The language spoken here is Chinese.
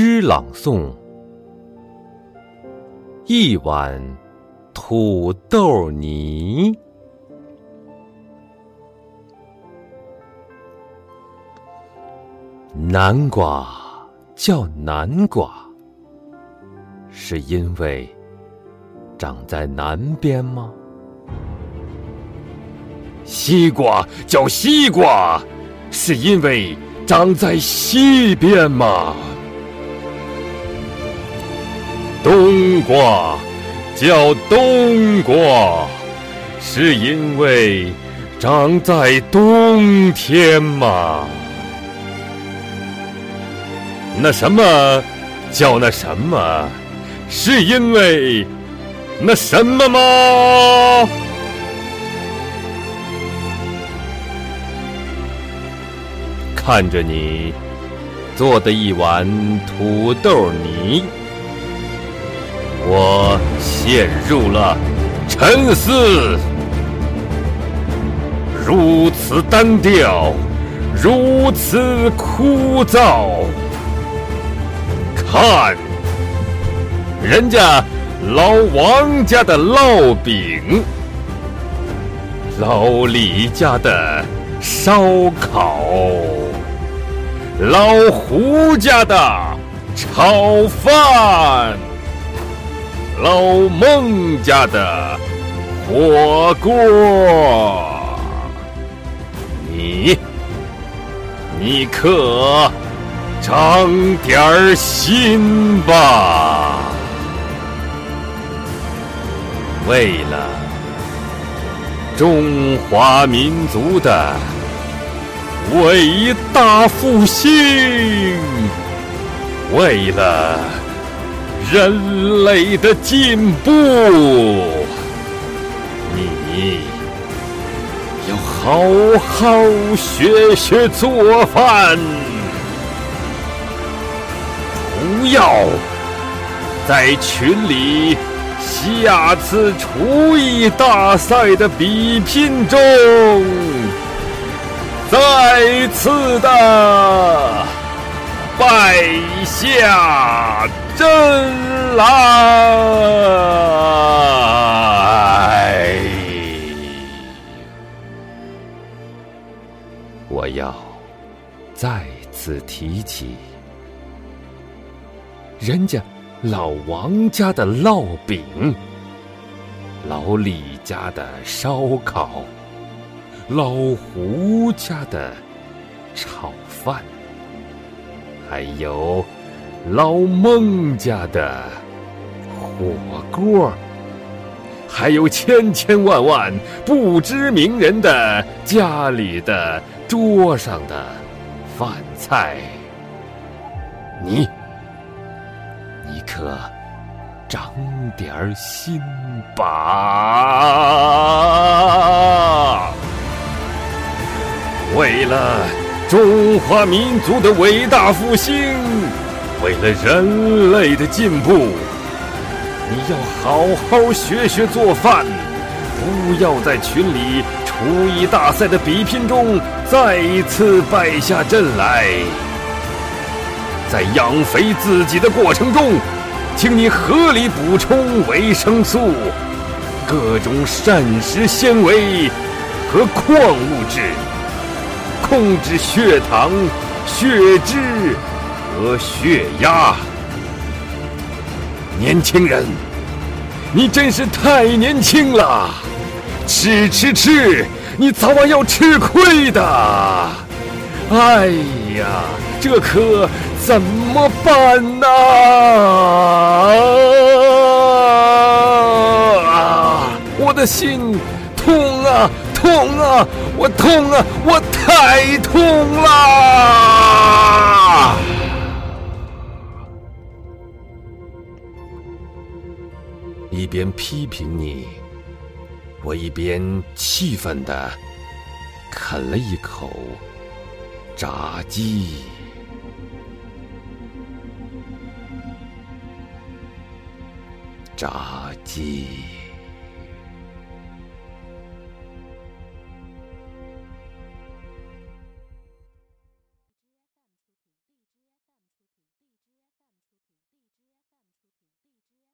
诗朗诵：一碗土豆泥。南瓜叫南瓜，是因为长在南边吗？西瓜叫西瓜，是因为长在西边吗？冬瓜叫冬瓜，是因为长在冬天吗？那什么叫那什么？是因为那什么吗？看着你做的一碗土豆泥，我陷入了沉思。如此单调，如此枯燥。看，人家老王家的烙饼，老李家的烧烤，老胡家的炒饭，老孟家的火锅，你，你可？长点儿心吧！为了中华民族的伟大复兴，为了人类的进步，你要好好学学做饭。不要在群里下次厨艺大赛的比拼中再次的败下真来。我要再次提起。人家老王家的烙饼，老李家的烧烤，老胡家的炒饭，还有老孟家的火锅，还有千千万万不知名人的家里的桌上的饭菜，你。你可长点心吧！为了中华民族的伟大复兴，为了人类的进步，你要好好学学做饭，不要在群里厨艺大赛的比拼中再一次败下阵来。在养肥自己的过程中，请你合理补充维生素、各种膳食纤维和矿物质，控制血糖、血脂和血压。年轻人，你真是太年轻了，吃吃吃，你早晚要吃亏的。哎呀，这可。怎么办呢？啊！我的心痛啊，痛啊，我痛啊，我太痛了！一边批评你，我一边气愤地啃了一口炸鸡。炸鸡。